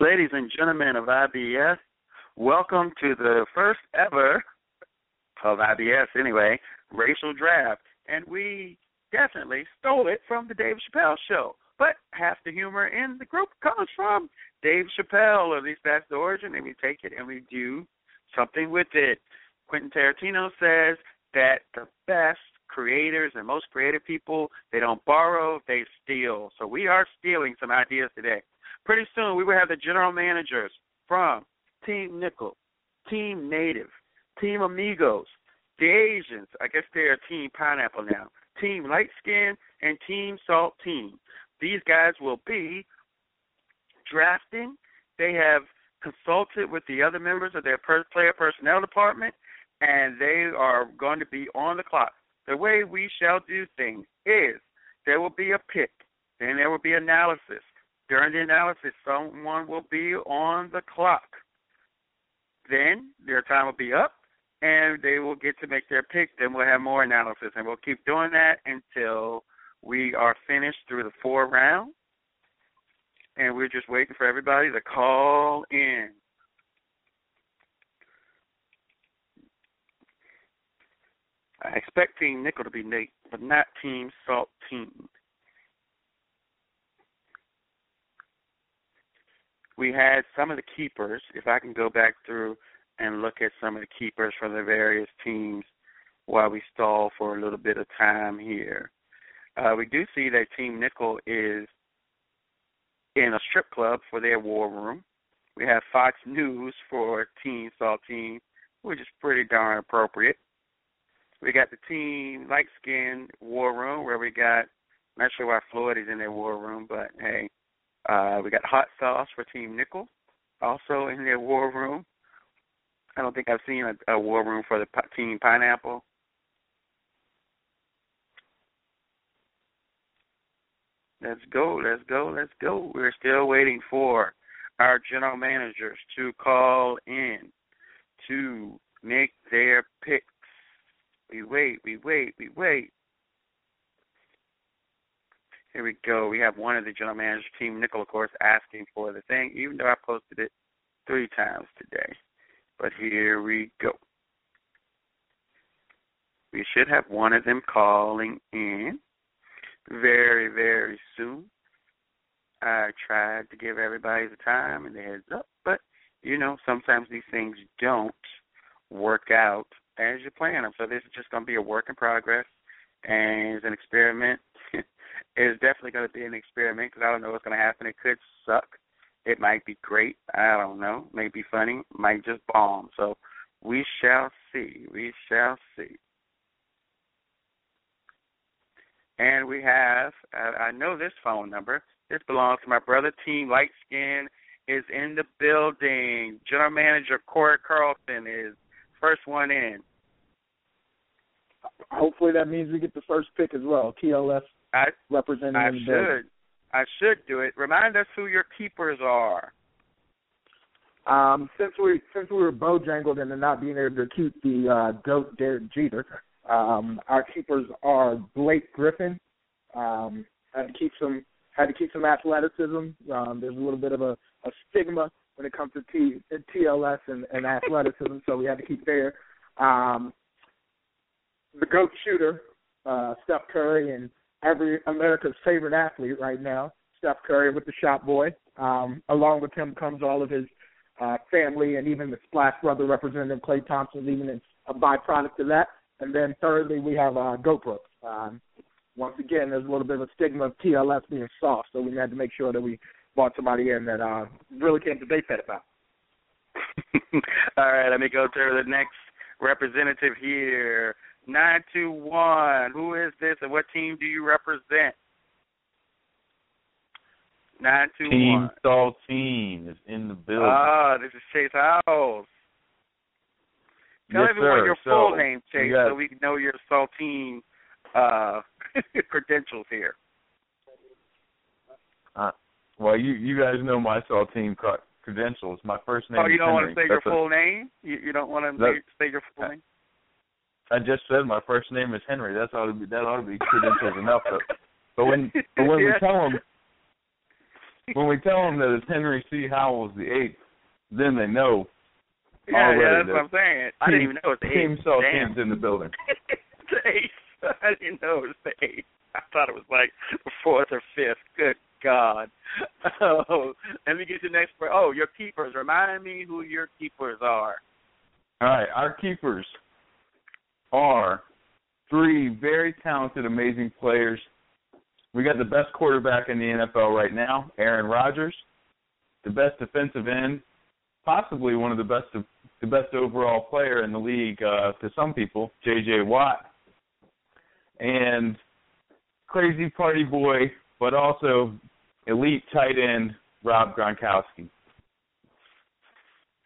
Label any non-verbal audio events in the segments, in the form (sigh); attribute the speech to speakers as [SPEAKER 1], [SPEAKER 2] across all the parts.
[SPEAKER 1] Ladies and gentlemen of IBS, welcome to the first ever of IBS anyway, racial draft. And we definitely stole it from the Dave Chappelle show. But half the humor in the group comes from Dave Chappelle, or at least that's the origin, and we take it and we do something with it. Quentin Tarantino says that the best creators and most creative people, they don't borrow, they steal. So we are stealing some ideas today. Pretty soon we will have the general managers from Team Nickel, Team Native, Team Amigos, the Asians, I guess they're Team Pineapple now, Team Light Skin, and Team Salt Team. These guys will be drafting. They have consulted with the other members of their player personnel department, and they are going to be on the clock. The way we shall do things is there will be a pick, then there will be analysis. During the analysis, someone will be on the clock. Then their time will be up, and they will get to make their pick. Then we'll have more analysis, and we'll keep doing that until we are finished through the four rounds. And we're just waiting for everybody to call in. I expect Team Nickel to be Nate, but not Team Salt Team. We had some of the keepers. If I can go back through and look at some of the keepers from the various teams while we stall for a little bit of time here. Uh, we do see that Team Nickel is in a strip club for their war room. We have Fox News for Team Saltine, which is pretty darn appropriate. We got the Team Light Skin War Room where we got, I'm not sure why Floyd is in their war room, but hey, uh, we got Hot Sauce for Team Nickel, also in their war room. I don't think I've seen a, a war room for the Team Pineapple. Let's go, let's go, let's go. We're still waiting for our general managers to call in to make their picks. We wait, we wait, we wait. Here we go. We have one of the general managers, Team Nickel, of course, asking for the thing, even though I posted it three times today. But here we go. We should have one of them calling in very, very soon. I tried to give everybody the time and the heads up, but you know, sometimes these things don't work out as you plan them. So this is just going to be a work in progress, and it's an experiment. It's definitely going to be an experiment because I don't know what's going to happen. It could suck. It might be great. I don't know. It may be funny. It might just bomb. So we shall see. We shall see. And we have, uh, I know this phone number. This belongs to my brother, Team Light Skin, is in the building. General Manager Corey Carlson is first one in.
[SPEAKER 2] Hopefully that means we get the first pick as well. TLS
[SPEAKER 1] I,
[SPEAKER 2] representing
[SPEAKER 1] I should.
[SPEAKER 2] building.
[SPEAKER 1] I should do it. Remind us who your keepers are.
[SPEAKER 2] Um, since we since we were bojangled into not being able to keep the uh, goat Derek Jeter, um, our keepers are Blake Griffin. Um, had to keep some had to keep some athleticism. Um, there's a little bit of a, a stigma when it comes to T, TLS and, and athleticism, so we had to keep there. Um, the goat shooter, uh, Steph Curry, and every America's favorite athlete right now, Steph Curry with the shot boy. Um, along with him comes all of his uh, family and even the Splash Brother representative Klay Thompson, even a byproduct of that. And then thirdly, we have uh, Brooks. Um, once again, there's a little bit of a stigma of TLS being soft, so we had to make sure that we brought somebody in that uh, really can't debate that about. (laughs)
[SPEAKER 1] All right, let me go to the next representative here. 921. Who is this and what team do you represent? 921.
[SPEAKER 3] Team Saltine is in the building.
[SPEAKER 1] Ah, this is Chase House. Tell
[SPEAKER 3] yes,
[SPEAKER 1] everyone
[SPEAKER 3] sir.
[SPEAKER 1] your
[SPEAKER 3] so,
[SPEAKER 1] full name, Chase,
[SPEAKER 3] got,
[SPEAKER 1] so we know your saltine uh, (laughs) credentials here.
[SPEAKER 3] Uh, well, you you guys know my Saltine credentials. My first name.
[SPEAKER 1] Oh, you don't
[SPEAKER 3] Henry.
[SPEAKER 1] want to say
[SPEAKER 3] That's
[SPEAKER 1] your
[SPEAKER 3] a,
[SPEAKER 1] full name? You, you don't want to say your full name?
[SPEAKER 3] I just said my first name is Henry. That's ought to be that ought to be credentials enough. But, but when but when (laughs)
[SPEAKER 1] yeah.
[SPEAKER 3] we tell them when we tell them that it's Henry C. Howells the eighth, then they know.
[SPEAKER 1] Yeah,
[SPEAKER 3] already
[SPEAKER 1] yeah, that's
[SPEAKER 3] that
[SPEAKER 1] what I'm saying. I didn't even know it was the
[SPEAKER 3] Team
[SPEAKER 1] eighth.
[SPEAKER 3] Saltine's
[SPEAKER 1] Damn.
[SPEAKER 3] in the building. (laughs)
[SPEAKER 1] it's the eighth. (laughs) I didn't know it was the eighth. I thought it was like the fourth or fifth. Good God. Oh, let me get to the next. part. Oh, your keepers. Remind me who your keepers are.
[SPEAKER 3] All right, our keepers are three very talented, amazing players. We got the best quarterback in the NFL right now, Aaron Rodgers. The best defensive end, possibly one of the best the best overall player in the league uh, to some people, J.J. Watt. And crazy party boy, but also elite tight end, Rob Gronkowski.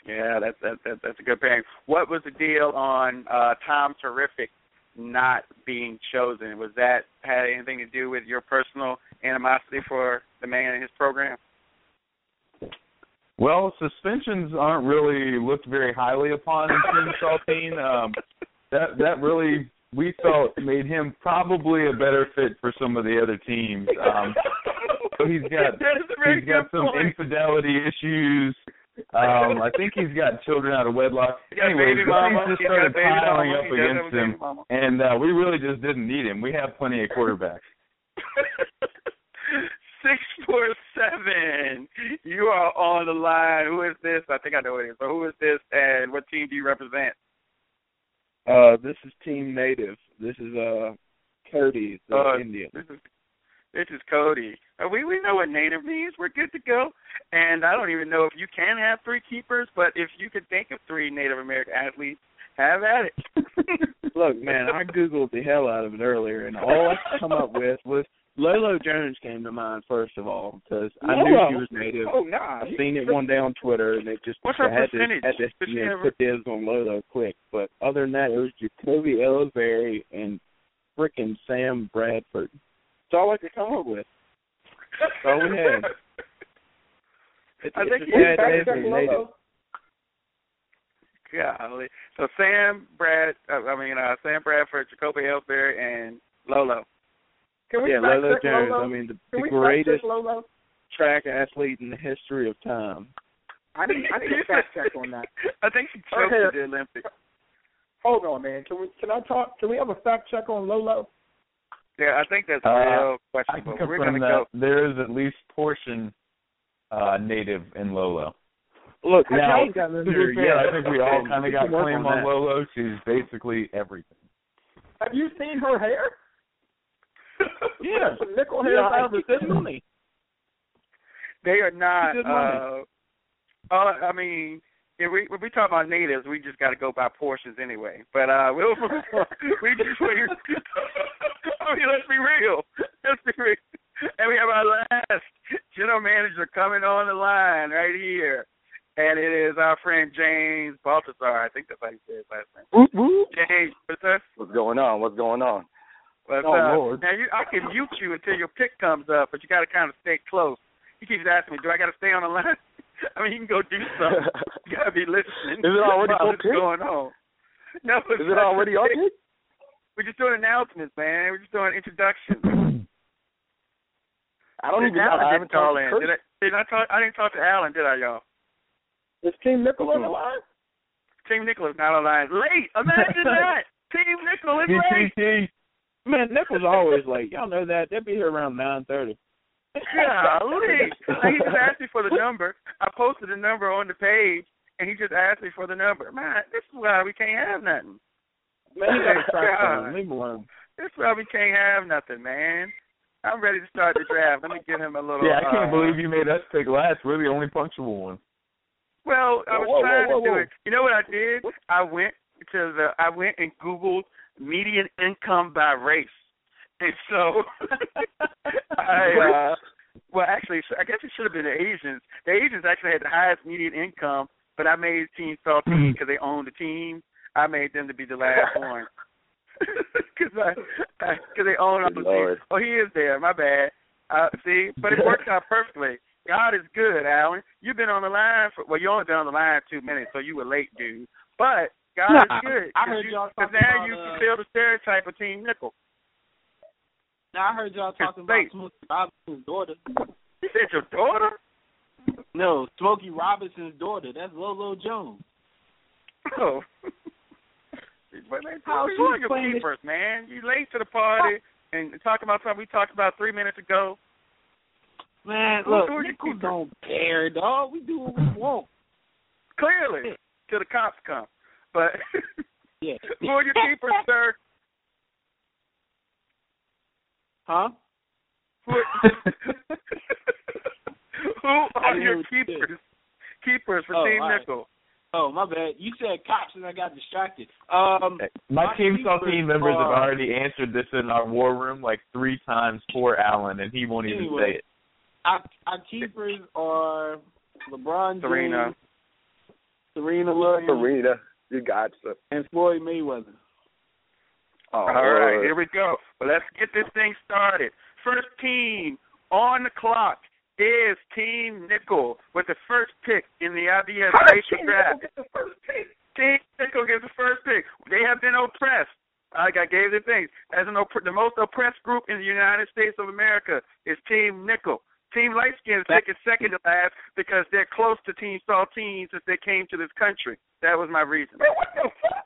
[SPEAKER 1] Yeah, that's that, that that's a good pairing. What was the deal on uh Tom Terrific not being chosen? Was that had anything to do with your personal animosity for the man and his program?
[SPEAKER 3] Well, suspensions aren't really looked very highly upon in Team (laughs) Saltine. Um, that that really we felt made him probably a better fit for some of the other teams. Um, so he's got (laughs)
[SPEAKER 1] That is a very
[SPEAKER 3] he's got some
[SPEAKER 1] point.
[SPEAKER 3] infidelity issues. Um, I think he's got children out of wedlock.
[SPEAKER 1] He got
[SPEAKER 3] Anyway,
[SPEAKER 1] baby
[SPEAKER 3] the things just
[SPEAKER 1] He got a
[SPEAKER 3] started piling up
[SPEAKER 1] He does have a
[SPEAKER 3] against him,
[SPEAKER 1] mama.
[SPEAKER 3] and uh, we really just didn't need him. We have plenty of quarterbacks. (laughs)
[SPEAKER 1] Six four seven. You are on the line. Who is this? I think I know it is. But who is this, and what team do you represent?
[SPEAKER 4] Uh, this is Team Native. This is uh Cody, the
[SPEAKER 1] Uh,
[SPEAKER 4] Indian.
[SPEAKER 1] This is this is Cody. Uh, we we know what native means. We're good to go. And I don't even know if you can have three keepers, but if you could think of three Native American athletes, have at it. (laughs)
[SPEAKER 4] Look, man, I googled the hell out of it earlier, and all I could come up with was Lolo Jones came to mind first of all because I knew she was Native.
[SPEAKER 2] Oh nah.
[SPEAKER 4] I seen it one day on Twitter, and it just
[SPEAKER 1] What's her
[SPEAKER 4] I had
[SPEAKER 1] percentage?
[SPEAKER 4] to had to
[SPEAKER 1] Does
[SPEAKER 4] you know,
[SPEAKER 1] have-
[SPEAKER 4] put dibs on Lolo quick. But other than that, it was Jacoby Ellsbury and frickin' Sam Bradford. That's all I could come up with. That's all we had. It's,
[SPEAKER 1] I think
[SPEAKER 4] a
[SPEAKER 1] you
[SPEAKER 4] sad
[SPEAKER 2] Fact
[SPEAKER 4] day
[SPEAKER 2] check
[SPEAKER 4] for the Native.
[SPEAKER 2] Logo.
[SPEAKER 1] Golly. So Sam Brad, uh, I mean uh, Sam Bradford, Jacoby Ellsbury, and Lolo.
[SPEAKER 2] Can we
[SPEAKER 4] Yeah, Lolo Jones.
[SPEAKER 2] Lolo?
[SPEAKER 4] I mean, the, the greatest
[SPEAKER 2] Lolo?
[SPEAKER 4] track athlete in the history of time.
[SPEAKER 2] I need I need a fact check on that. (laughs)
[SPEAKER 1] I think she choked
[SPEAKER 2] Okay.
[SPEAKER 1] at the Olympics.
[SPEAKER 2] Hold on, man. Can we can I talk? Can we have a fact check on Lolo?
[SPEAKER 1] Yeah, I think that's
[SPEAKER 3] Uh,
[SPEAKER 1] real
[SPEAKER 3] I
[SPEAKER 1] questionable.
[SPEAKER 3] can
[SPEAKER 1] We're gonna
[SPEAKER 3] that
[SPEAKER 1] go.
[SPEAKER 3] there is at least portion uh, native in Lolo.
[SPEAKER 4] Look,
[SPEAKER 2] I
[SPEAKER 3] Now,
[SPEAKER 2] know.
[SPEAKER 3] to be I think we all kind of got claim
[SPEAKER 4] on
[SPEAKER 3] on. Lolo. She's basically everything.
[SPEAKER 2] Have you seen her hair? (laughs)
[SPEAKER 4] Yeah.
[SPEAKER 2] Some nickel hair
[SPEAKER 4] I
[SPEAKER 2] out of
[SPEAKER 4] get
[SPEAKER 2] her
[SPEAKER 4] that money.
[SPEAKER 1] They are not.
[SPEAKER 4] Good money.
[SPEAKER 1] Uh, I mean, if we if we talk about natives, we just got to go by portions anyway. But uh, we'll (laughs) (laughs) we just (laughs) we, I mean, let's be real. Let's be real. And we have our last general manager coming on the line right here, and it is our friend James Baltazar. I think that's how you say his last name.
[SPEAKER 4] Whoop, whoop.
[SPEAKER 1] James, what's up?
[SPEAKER 5] What's going on? What's going on?
[SPEAKER 1] What's
[SPEAKER 4] Oh,
[SPEAKER 1] up?
[SPEAKER 4] Lord.
[SPEAKER 1] Now you, I can mute you until your pick comes up, but you got to kind of stay close. He keeps asking me, "Do I got to stay on the line?" (laughs) I mean, you can go do (laughs) something. You got to be listening.
[SPEAKER 5] Is it already
[SPEAKER 1] while
[SPEAKER 5] on pick?
[SPEAKER 1] going on? No,
[SPEAKER 5] Is it already on
[SPEAKER 1] pick.
[SPEAKER 5] pick?
[SPEAKER 1] We're just doing announcements, man. We're just doing introductions. (clears throat)
[SPEAKER 5] I don't even know. I
[SPEAKER 1] didn't
[SPEAKER 5] haven't
[SPEAKER 1] call
[SPEAKER 5] talked
[SPEAKER 1] in.
[SPEAKER 5] to
[SPEAKER 1] Did I, did I talk? I didn't talk to Alan, did I, y'all?
[SPEAKER 2] Is Team Nickel on the line?
[SPEAKER 1] Team Nicholas not on line. Late. Imagine (laughs) that. Team Nicholas late.
[SPEAKER 4] Man, Nickel's always late. Y'all know that. They'll be here around nine thirty.
[SPEAKER 1] Golly. (laughs) he just asked me for the number. I posted the number on the page, and he just asked me for the number. Man, this is why we can't have nothing.
[SPEAKER 4] Man, (laughs) you gotta start
[SPEAKER 1] God.
[SPEAKER 4] Leave alone.
[SPEAKER 1] This is why we can't have nothing, man. I'm ready to start the draft. Let me give him a little.
[SPEAKER 3] Yeah, I can't
[SPEAKER 1] uh,
[SPEAKER 3] believe you made us pick last. We're the only punctual one.
[SPEAKER 1] Well, I was
[SPEAKER 4] Whoa, whoa,
[SPEAKER 1] trying
[SPEAKER 4] whoa,
[SPEAKER 1] to do it. You know what I did? I went to the. I went and Googled median income by race, and (laughs) so (laughs) I. Uh, well, actually, I guess it should have been the Asians. The Asians actually had the highest median income, but I made Team Saltine because they owned the team. I made them to be the last (laughs) one. Because I, because they own all the team. Oh, he is there. My bad. Uh, see, but it worked out perfectly. God is good, Alan. You've been on the line for well, you only been on the line two minutes, so you were late, dude. But God
[SPEAKER 4] Nah,
[SPEAKER 1] is good.
[SPEAKER 6] I heard
[SPEAKER 1] you,
[SPEAKER 6] y'all
[SPEAKER 1] Cause
[SPEAKER 6] talking
[SPEAKER 1] now
[SPEAKER 6] about,
[SPEAKER 1] you
[SPEAKER 6] uh,
[SPEAKER 1] fulfill the stereotype of Team Nickel.
[SPEAKER 6] Now I heard y'all talking about Smokey Robinson's daughter.
[SPEAKER 1] You said your daughter?
[SPEAKER 6] No, Smokey Robinson's daughter. That's Lolo Jones.
[SPEAKER 1] Oh. (laughs) but they
[SPEAKER 6] How
[SPEAKER 1] talking
[SPEAKER 6] she
[SPEAKER 1] about your
[SPEAKER 6] playing
[SPEAKER 1] keepers, man. You late to the party and talking about something we talked about three minutes ago.
[SPEAKER 6] Man,
[SPEAKER 1] Who-
[SPEAKER 6] look,
[SPEAKER 1] who are you
[SPEAKER 6] Nickel
[SPEAKER 1] keeping?
[SPEAKER 6] don't care, dog. We do what we want.
[SPEAKER 1] Clearly, till the cops come. But
[SPEAKER 6] Yeah. (laughs)
[SPEAKER 1] who are your keepers, sir?
[SPEAKER 6] Huh?
[SPEAKER 1] Who, (laughs) who are your
[SPEAKER 6] hear what
[SPEAKER 1] keepers? Keepers for
[SPEAKER 6] Oh,
[SPEAKER 1] Team
[SPEAKER 6] all right.
[SPEAKER 1] Nickel.
[SPEAKER 6] Oh, my bad. You said cops and I got distracted. Um,
[SPEAKER 3] My
[SPEAKER 6] My
[SPEAKER 3] team cell team members have already answered this in our war room like three times for Allen and he won't even say it.
[SPEAKER 6] our, our keepers are LeBron James,
[SPEAKER 1] Serena.
[SPEAKER 6] Serena Williams,
[SPEAKER 5] Serena, you got to.
[SPEAKER 6] and Floyd Mayweather.
[SPEAKER 5] Oh,
[SPEAKER 1] All right,
[SPEAKER 5] Lord.
[SPEAKER 1] here we go. Well, let's get this thing started. First team on the clock is Team Nickel with the first pick in the IBS racial draft. Team Nickel gets the first pick. They have been oppressed. Like I gave the things. As an opp- the most oppressed group in the United States of America is Team Nickel. Team Light Skin is taken second to last because they're close to Team Saltine since they came to this country. That was my reason.
[SPEAKER 2] what the fuck?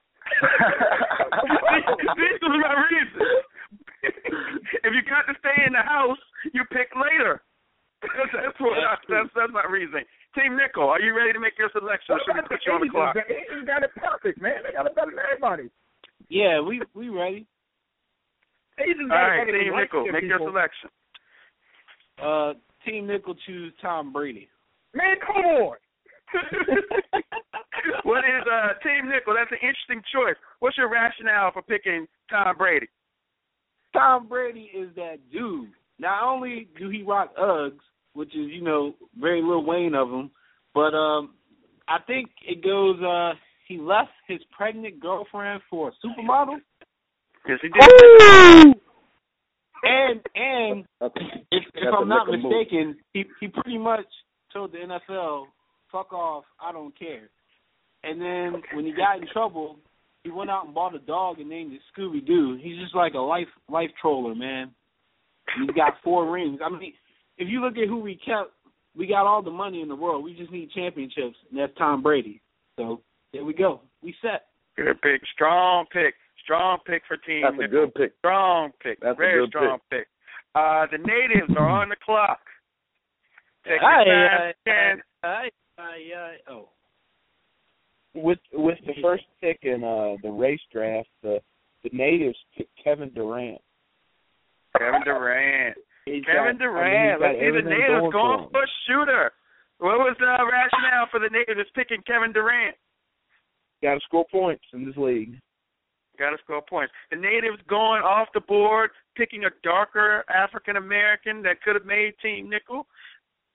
[SPEAKER 1] This was my reason. if you got to stay in the house, you pick later. that's what I, that's that's my reason. Team Nickel, are you ready to make your selection? Or should we put you on the clock?
[SPEAKER 2] They got it perfect, man. They got it better than everybody.
[SPEAKER 6] Yeah, we we ready.
[SPEAKER 2] Asians
[SPEAKER 1] All
[SPEAKER 2] got it
[SPEAKER 1] right,
[SPEAKER 2] better than
[SPEAKER 1] Team
[SPEAKER 2] white
[SPEAKER 1] Nickel,
[SPEAKER 2] skin
[SPEAKER 1] make your selection.
[SPEAKER 6] Uh, Team Nickel choose Tom Brady.
[SPEAKER 2] Man, come on. (laughs)
[SPEAKER 1] what is uh Team Nickel? That's an interesting choice. What's your rationale for picking Tom Brady?
[SPEAKER 6] Tom Brady is that dude. Not only do he rock Uggs, which is you know very Lil Wayne of him, but um, I think it goes. uh He left his pregnant girlfriend for a supermodel,
[SPEAKER 1] Yes, he did.
[SPEAKER 6] and and
[SPEAKER 5] That's-
[SPEAKER 6] if if
[SPEAKER 5] That's a
[SPEAKER 6] I'm not
[SPEAKER 5] Nickel move.
[SPEAKER 6] mistaken, he he pretty much told the NFL, "Fuck off, I don't care." And then when he got in trouble, he went out and bought a dog and named it Scooby Doo. He's just like a life life troller, man. He's got four rings. I mean, if you look at who we kept, we got all the money in the world. We just need championships, and that's Tom Brady. So there we go. We set.
[SPEAKER 1] Good pick. Strong pick. Strong pick for Team
[SPEAKER 5] That's a good pick.
[SPEAKER 1] Strong pick.
[SPEAKER 5] That's a good
[SPEAKER 1] strong pick. Uh, the natives are on the clock. Take
[SPEAKER 6] Aye,
[SPEAKER 1] your
[SPEAKER 6] aye,
[SPEAKER 1] time, Ken.
[SPEAKER 6] aye, aye, aye. Oh,
[SPEAKER 4] with with the first pick in uh the race draft, the the natives picked Kevin Durant.
[SPEAKER 1] Kevin Durant.
[SPEAKER 4] He's
[SPEAKER 1] Kevin
[SPEAKER 4] got- I mean,
[SPEAKER 1] Durant. Let's see the natives
[SPEAKER 4] going
[SPEAKER 1] going
[SPEAKER 4] for
[SPEAKER 1] for a shooter. What was the rationale for the natives picking Kevin Durant?
[SPEAKER 4] Got to score points in this league.
[SPEAKER 1] Got to score points. The natives going off the board, picking a darker African American that could have made Team Nickel.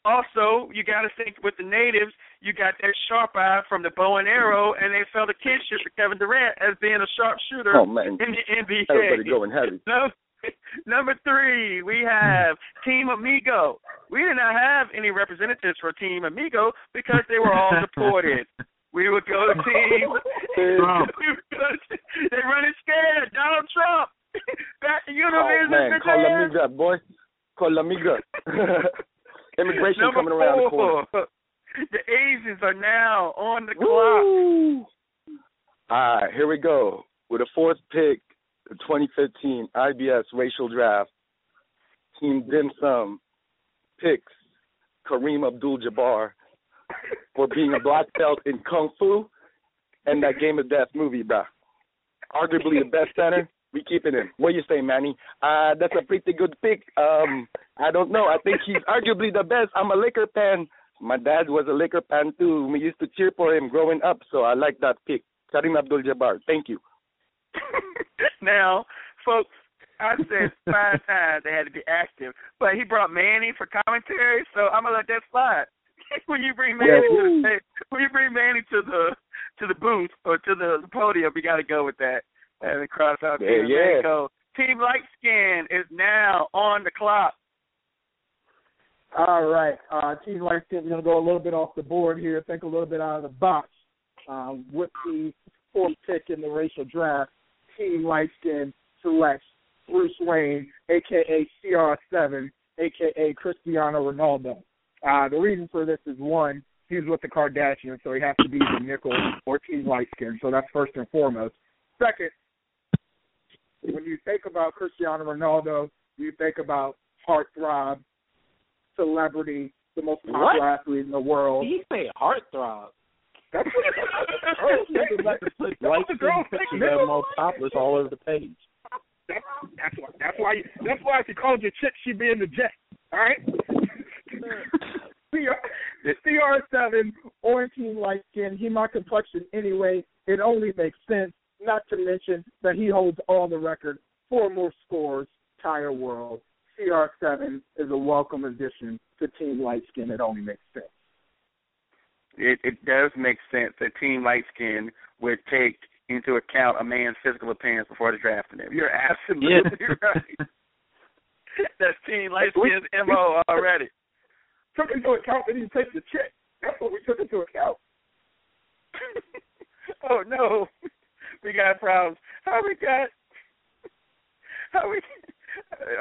[SPEAKER 1] Also, you got to think with the natives, you got that sharp eye from the bow and arrow, and they felt a kinship with Kevin Durant as being a sharpshooter
[SPEAKER 5] Oh man,
[SPEAKER 1] in the NBA.
[SPEAKER 5] everybody going heavy. (laughs)
[SPEAKER 1] Number, number three, we have Team Amigo. We did not have any representatives for Team Amigo because they were all deported. (laughs) (laughs) We would go to Team.
[SPEAKER 3] Trump.
[SPEAKER 1] we would go to, they running scared. Donald Trump. Back to
[SPEAKER 5] Oh
[SPEAKER 1] Univision.
[SPEAKER 5] man, call la migra, boy. Call la migra. Immigration
[SPEAKER 1] Number
[SPEAKER 5] coming around the corner. (laughs)
[SPEAKER 1] The Asians are now on the clock.
[SPEAKER 5] All right, here we go. With the fourth pick, the 2015 IBS racial draft, Team Dim Sum picks Kareem Abdul-Jabbar for being a black (laughs) belt in Kung Fu and that Game of Death movie, bruh. Arguably the best center. We keeping him. What you say, Manny? Uh, that's a pretty good pick. Um, I don't know. I think he's arguably the best. I'm a Laker fan. My dad was a Laker fan too. We used to cheer for him growing up, so I like that pick. Kareem Abdul-Jabbar. Thank you. (laughs)
[SPEAKER 1] now, folks, I said five (laughs) times they had to be active, but he brought Manny for commentary, so I'm gonna let that slide. (laughs) when you bring Manny to the when you bring Manny to the to the booth or to the, the podium, we got to go with that and they cross out.
[SPEAKER 5] Yeah,
[SPEAKER 1] Team
[SPEAKER 5] yeah.
[SPEAKER 1] Mexico. Team Light Skin is now on the clock.
[SPEAKER 2] All right. Uh, Team Light Skin, we're going to go a little bit off the board here, think a little bit out of the box. Um, with the fourth pick in the racial draft, Team Light Skin selects Bruce Wayne, a.k.a. CR7, aka Cristiano Ronaldo. Uh, the reason for this is one, he's with the Kardashians, so he has to be the nickel or team light skin. So that's first and foremost. Second, when you think about Cristiano Ronaldo, you think about heartthrob, celebrity, the most popular
[SPEAKER 6] What?
[SPEAKER 2] athlete in the world.
[SPEAKER 6] He say heartthrob.
[SPEAKER 2] That's
[SPEAKER 6] Niggas like to put light
[SPEAKER 2] the girl
[SPEAKER 6] skin
[SPEAKER 2] think
[SPEAKER 6] pictures of most topless all over the page.
[SPEAKER 2] That's that's why that's why that's why if you called your chick, she'd be in the jet. All right. (laughs) The CR seven orange team light skin. He my complexion anyway. It only makes sense. Not to mention that he holds all the record for more scores. Entire world. CR seven is a welcome addition to Team Light Skin. It only makes sense.
[SPEAKER 1] It, it does make sense that Team Light Skin would take into account a man's physical appearance before the drafting him. You're absolutely (laughs) right. That's Team Light Skin's MO already.
[SPEAKER 2] Took into account that he takes the chick. That's what we took into account. (laughs)
[SPEAKER 1] oh no, we got problems. How we got? How we?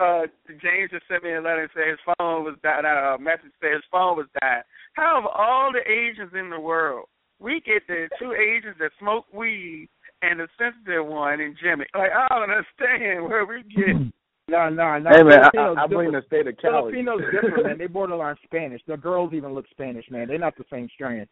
[SPEAKER 1] Uh, James just sent me a letter and said his phone was died. Uh, a message said his phone was died. How of all the Asians in the world, we get the two Asians that smoke weed and the sensitive one and Jimmy. Like I don't understand where we get.
[SPEAKER 2] No, no, no.
[SPEAKER 5] Hey man,
[SPEAKER 2] Filipinos
[SPEAKER 5] I, I blame the state of Cali.
[SPEAKER 2] Filipinos different, man. (laughs) They borderline Spanish. The girls even look Spanish, man. They're not the same strain.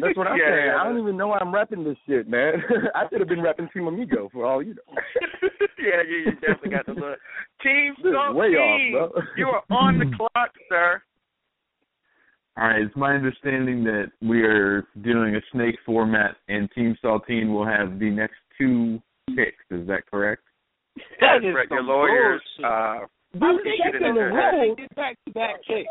[SPEAKER 5] That's what I'm
[SPEAKER 1] Yeah,
[SPEAKER 5] saying.
[SPEAKER 1] yeah.
[SPEAKER 5] I don't even know I'm repping this shit, man. (laughs) I should have been repping Team Amigo for all you know. (laughs)
[SPEAKER 1] yeah, you, you definitely got the look. Team
[SPEAKER 5] This is
[SPEAKER 1] Salt
[SPEAKER 5] way off, bro.
[SPEAKER 1] you are on the (laughs) clock, sir.
[SPEAKER 3] All right, it's my understanding that we are doing a snake format, and Team Saltine will have the next two picks. Is that correct?
[SPEAKER 6] That
[SPEAKER 1] That's
[SPEAKER 6] is
[SPEAKER 1] right. Your lawyers, uh,
[SPEAKER 6] How
[SPEAKER 1] they
[SPEAKER 6] they
[SPEAKER 1] get
[SPEAKER 6] get
[SPEAKER 1] it
[SPEAKER 6] in the
[SPEAKER 1] in
[SPEAKER 6] rule? Get back to back kicks.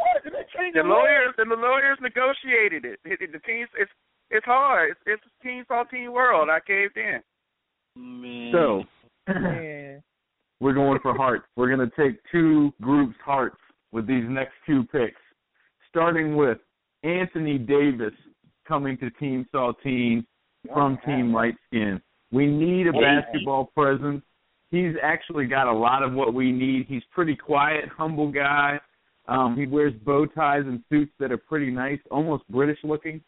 [SPEAKER 1] the lawyers and the lawyers negotiated it. it, it the teams, it's it's hard. It's, it's Team Saltine world. I caved in.
[SPEAKER 6] Man.
[SPEAKER 3] So
[SPEAKER 2] Man. (clears throat)
[SPEAKER 3] we're going for hearts. We're going to take two groups hearts with these next two picks, starting with Anthony Davis coming to Team Saltine from Team Light Skin. We need a basketball presence. He's actually got a lot of what we need. He's pretty quiet, humble guy. Um, he wears bow ties and suits that are pretty nice, almost British looking.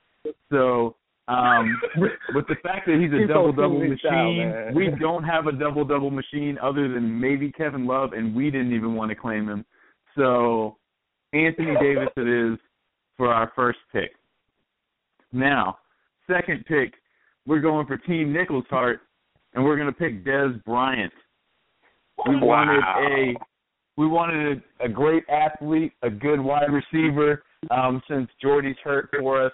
[SPEAKER 3] So, um, with the fact that he's a
[SPEAKER 5] He's
[SPEAKER 3] double double
[SPEAKER 5] in style,
[SPEAKER 3] machine, we don't have a double double machine other than maybe Kevin Love, and we didn't even want to claim him. So, Anthony Davis it is for our first pick. Now, second pick, we're going for Team Nickel's Heart, and we're going to pick Dez Bryant. We wanted a we wanted a, a great athlete, a good wide receiver, um, since Jordy's hurt for us.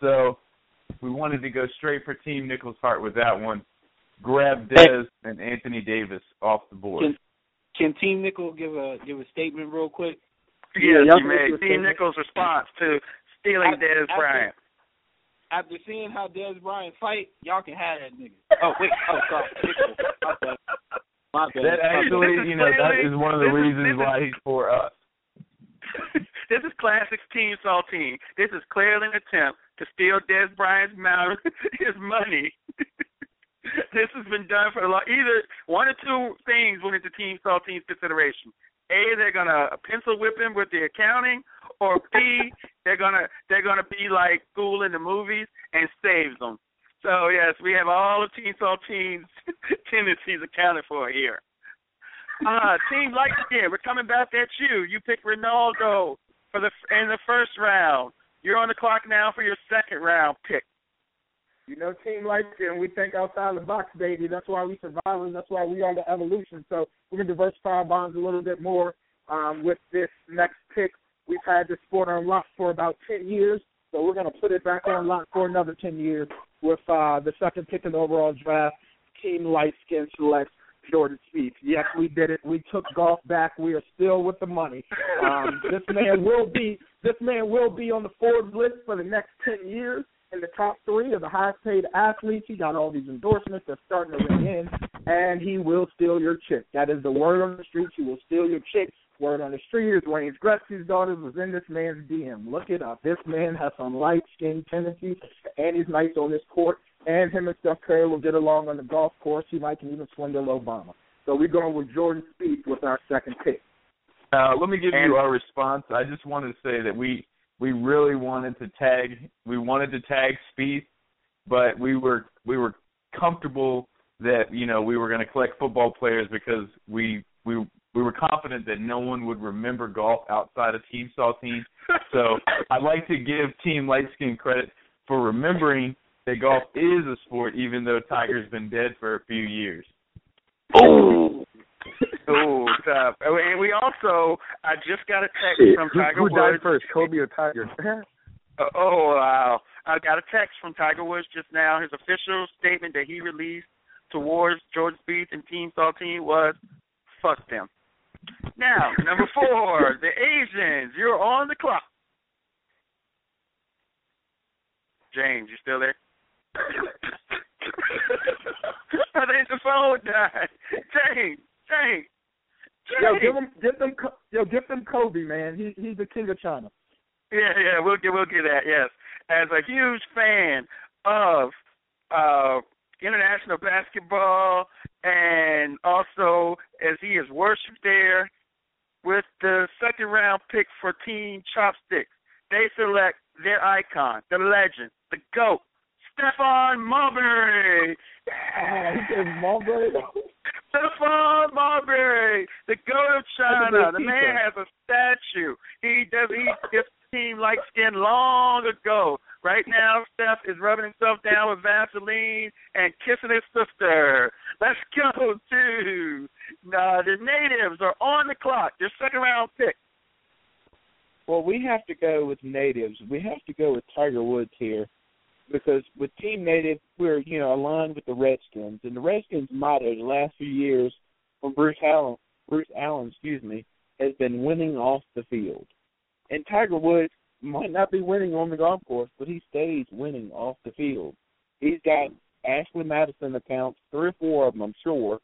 [SPEAKER 3] So we wanted to go straight for Team Nickel's Heart with that one. Grab Dez and Anthony Davis off the board.
[SPEAKER 6] Can, can Team Nickel give a give a statement real quick?
[SPEAKER 1] Yes,
[SPEAKER 2] y'all
[SPEAKER 1] you made Team
[SPEAKER 2] statement.
[SPEAKER 1] Nickel's response to stealing
[SPEAKER 6] I-
[SPEAKER 1] Dez
[SPEAKER 6] I-
[SPEAKER 1] Bryant.
[SPEAKER 6] After seeing how Dez Bryant fight, y'all can have that nigga. Oh wait, oh sorry, (laughs) Nickel. My bad.
[SPEAKER 3] That actually, you know, that is one of the reasons
[SPEAKER 1] is-
[SPEAKER 3] why he's for us. (laughs)
[SPEAKER 1] this is classic Team Saltine. This is clearly an attempt to steal Dez Bryant's mouth, (laughs) his money. (laughs) this has been done for a long. Either one or two things went into Team Saltine's consideration. A, they're gonna pencil whip him with the accounting, or B, they're gonna they're gonna be like school in the movies and saves them. So yes, we have all of Team Saltine's tendencies accounted for here. Uh, (laughs) team Light Skin, we're coming back at you. You picked Ronaldo for the in the first round. You're on the clock now for your second round pick.
[SPEAKER 2] You know, Team Light Skin, we think outside the box, baby. That's why we survive, and that's why we are the evolution. So we're gonna diversify our bonds a little bit more um, with this next pick. We've had this sport on lock for about ten years, so we're gonna put it back on lock for another ten years with uh, the second pick in the overall draft. Team Light Skin selects Jordan Spieth. Yes, we did it. We took golf back. We are still with the money. Um, this man will be this man will be on the Forbes list for the next ten years in the top three of the highest paid athletes. He got all these endorsements that's starting to ring in, and he will steal your chick. That is the word on the streets. He will steal your chick. Word on the street is Wayne Gretzky's daughter was in this man's DM. Look it up. This man has some light skinned tendencies, and he's nice on this court. And him and Steph Curry will get along on the golf course. He might can even swindle Obama. So we're going with Jordan Spieth with our second pick.
[SPEAKER 3] Uh, let me give
[SPEAKER 1] And-
[SPEAKER 3] you our response. I just wanted to say that we we really wanted to tag we wanted to tag Spieth, but we were we were comfortable that you know we were going to collect football players because we we we were confident that no one would remember golf outside of Team Saltine. (laughs) So I'd like to give Team Light Skin credit for remembering that golf is a sport, even though Tiger's been dead for a few years.
[SPEAKER 1] Oh, oh, tough. Oh, And we also, I just got a text
[SPEAKER 5] Shit,
[SPEAKER 1] from
[SPEAKER 5] who,
[SPEAKER 1] Tiger
[SPEAKER 5] who died first, Kobe or Tiger? (laughs)
[SPEAKER 1] Uh, oh wow! I got a text from Tiger Woods just now. His official statement that he released towards Jordan Spieth and Team Saltine was, "Fuck them." Now, number four, the Asians. You're on the clock. James, you still there? I think the phone died. James, James,
[SPEAKER 2] Yo, give them, give them, yo, give them Kobe, man. He he's the king of China.
[SPEAKER 1] Yeah, yeah, we'll get we'll get that. Yes, as a huge fan of uh international basketball, and also as he is worshipped there with the second round pick for Team Chopsticks, they select their icon, the legend, the goat, Stephon Marbury.
[SPEAKER 2] He Marbury. (laughs)
[SPEAKER 1] Stephon Marbury, the goat of China. The man has a statue. He does. He just team light skin long ago. Right now, Steph is rubbing himself down with Vaseline and sister. Let's go to uh, the natives are on the clock. Your second round pick.
[SPEAKER 4] Well, we have to go with natives. We have to go with Tiger Woods here because with Team Native, we're you know aligned with the Redskins, and the Redskins' motto the last few years from Bruce Allen, Bruce Allen, excuse me, has been winning off the field. And Tiger Woods might not be winning on the golf course, but he stays winning off the field. He's got Ashley Madison accounts, three or four of them, I'm sure.